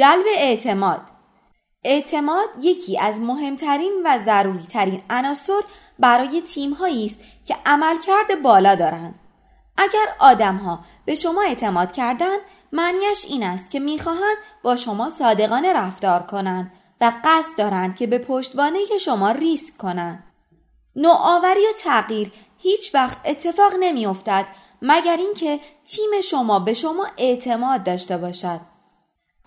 جلب اعتماد اعتماد یکی از مهمترین و ضروری ترین عناصر برای تیم هایی است که عملکرد بالا دارند. اگر آدم ها به شما اعتماد کردند معنیش این است که می‌خواهند با شما صادقانه رفتار کنند و قصد دارند که به پشتوانه شما ریسک کنند. نوآوری و تغییر هیچ وقت اتفاق نمیافتد مگر اینکه تیم شما به شما اعتماد داشته باشد.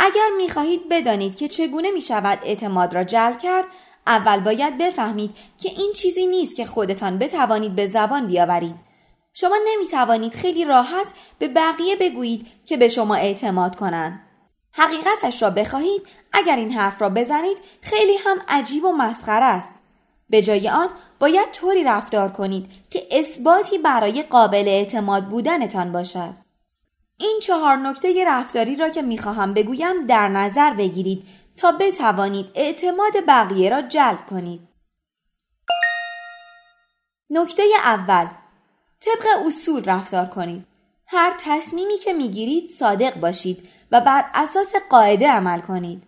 اگر می خواهید بدانید که چگونه می شود اعتماد را جلب کرد اول باید بفهمید که این چیزی نیست که خودتان بتوانید به زبان بیاورید. شما نمی توانید خیلی راحت به بقیه بگویید که به شما اعتماد کنند حقیقتش را بخواهید اگر این حرف را بزنید خیلی هم عجیب و مسخره است. به جای آن باید طوری رفتار کنید که اثباتی برای قابل اعتماد بودنتان باشد. این چهار نکته رفتاری را که می‌خواهم بگویم در نظر بگیرید تا بتوانید اعتماد بقیه را جلب کنید. نکته اول طبق اصول رفتار کنید. هر تصمیمی که می‌گیرید صادق باشید و بر اساس قاعده عمل کنید.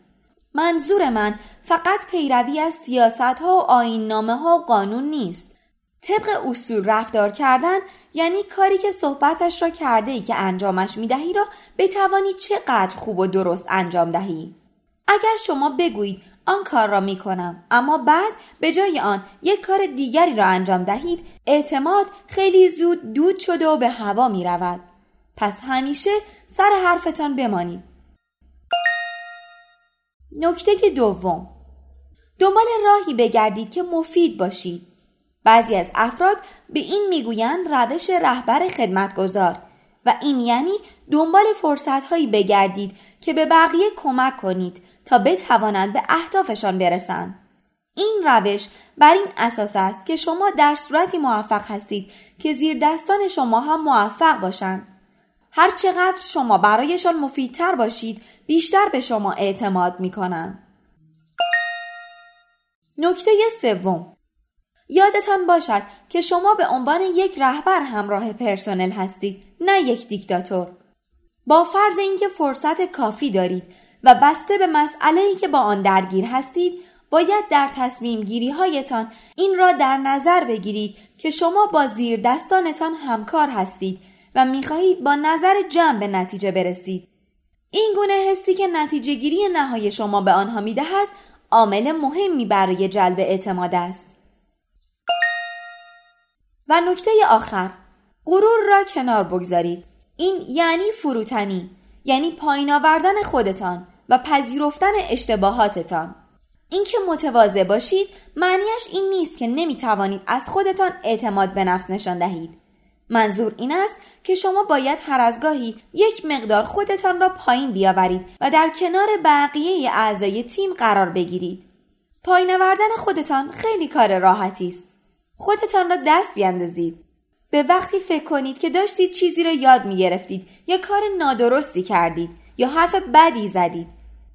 منظور من فقط پیروی از سیاست ها و آین نامه ها و قانون نیست. طبق اصول رفتار کردن یعنی کاری که صحبتش را کرده ای که انجامش می دهی را بتوانی چقدر خوب و درست انجام دهی. اگر شما بگویید آن کار را می کنم اما بعد به جای آن یک کار دیگری را انجام دهید اعتماد خیلی زود دود شده و به هوا می رود. پس همیشه سر حرفتان بمانید. نکته دوم دنبال راهی بگردید که مفید باشید. بعضی از افراد به این می‌گویند روش رهبر خدمتگذار و این یعنی دنبال فرصتهایی بگردید که به بقیه کمک کنید تا بتوانند به اهدافشان برسند. این روش بر این اساس است که شما در صورتی موفق هستید که زیر دستان شما هم موفق باشند. هر چقدر شما برایشان مفیدتر باشید بیشتر به شما اعتماد می کنند. نکته سوم یادتان باشد که شما به عنوان یک رهبر همراه پرسنل هستید نه یک دیکتاتور با فرض اینکه فرصت کافی دارید و بسته به مسئله ای که با آن درگیر هستید باید در تصمیم گیری هایتان این را در نظر بگیرید که شما با زیر دستانتان همکار هستید و می‌خواهید با نظر جمع به نتیجه برسید. این گونه حسی که نتیجه گیری نهایی شما به آنها می‌دهد عامل مهمی برای جلب اعتماد است. و نکته آخر غرور را کنار بگذارید. این یعنی فروتنی یعنی پایین آوردن خودتان و پذیرفتن اشتباهاتتان. اینکه متواضع باشید معنیش این نیست که نمی توانید از خودتان اعتماد به نفس نشان دهید. منظور این است که شما باید هر از گاهی یک مقدار خودتان را پایین بیاورید و در کنار بقیه اعضای تیم قرار بگیرید. پایین آوردن خودتان خیلی کار راحتی است. خودتان را دست بیاندازید به وقتی فکر کنید که داشتید چیزی را یاد می گرفتید یا کار نادرستی کردید یا حرف بدی زدید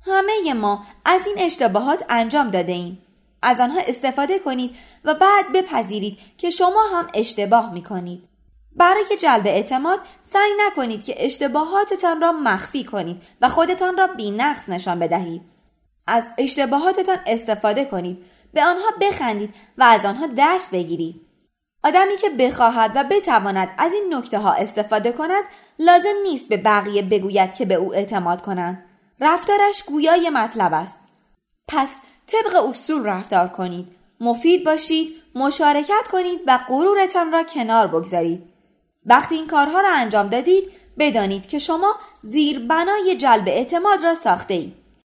همه ما از این اشتباهات انجام داده ایم. از آنها استفاده کنید و بعد بپذیرید که شما هم اشتباه می کنید. برای جلب اعتماد سعی نکنید که اشتباهاتتان را مخفی کنید و خودتان را بی نقص نشان بدهید. از اشتباهاتتان استفاده کنید به آنها بخندید و از آنها درس بگیرید. آدمی که بخواهد و بتواند از این نکته ها استفاده کند لازم نیست به بقیه بگوید که به او اعتماد کنند. رفتارش گویای مطلب است. پس طبق اصول رفتار کنید. مفید باشید، مشارکت کنید و غرورتان را کنار بگذارید. وقتی این کارها را انجام دادید بدانید که شما زیر بنای جلب اعتماد را ساخته اید.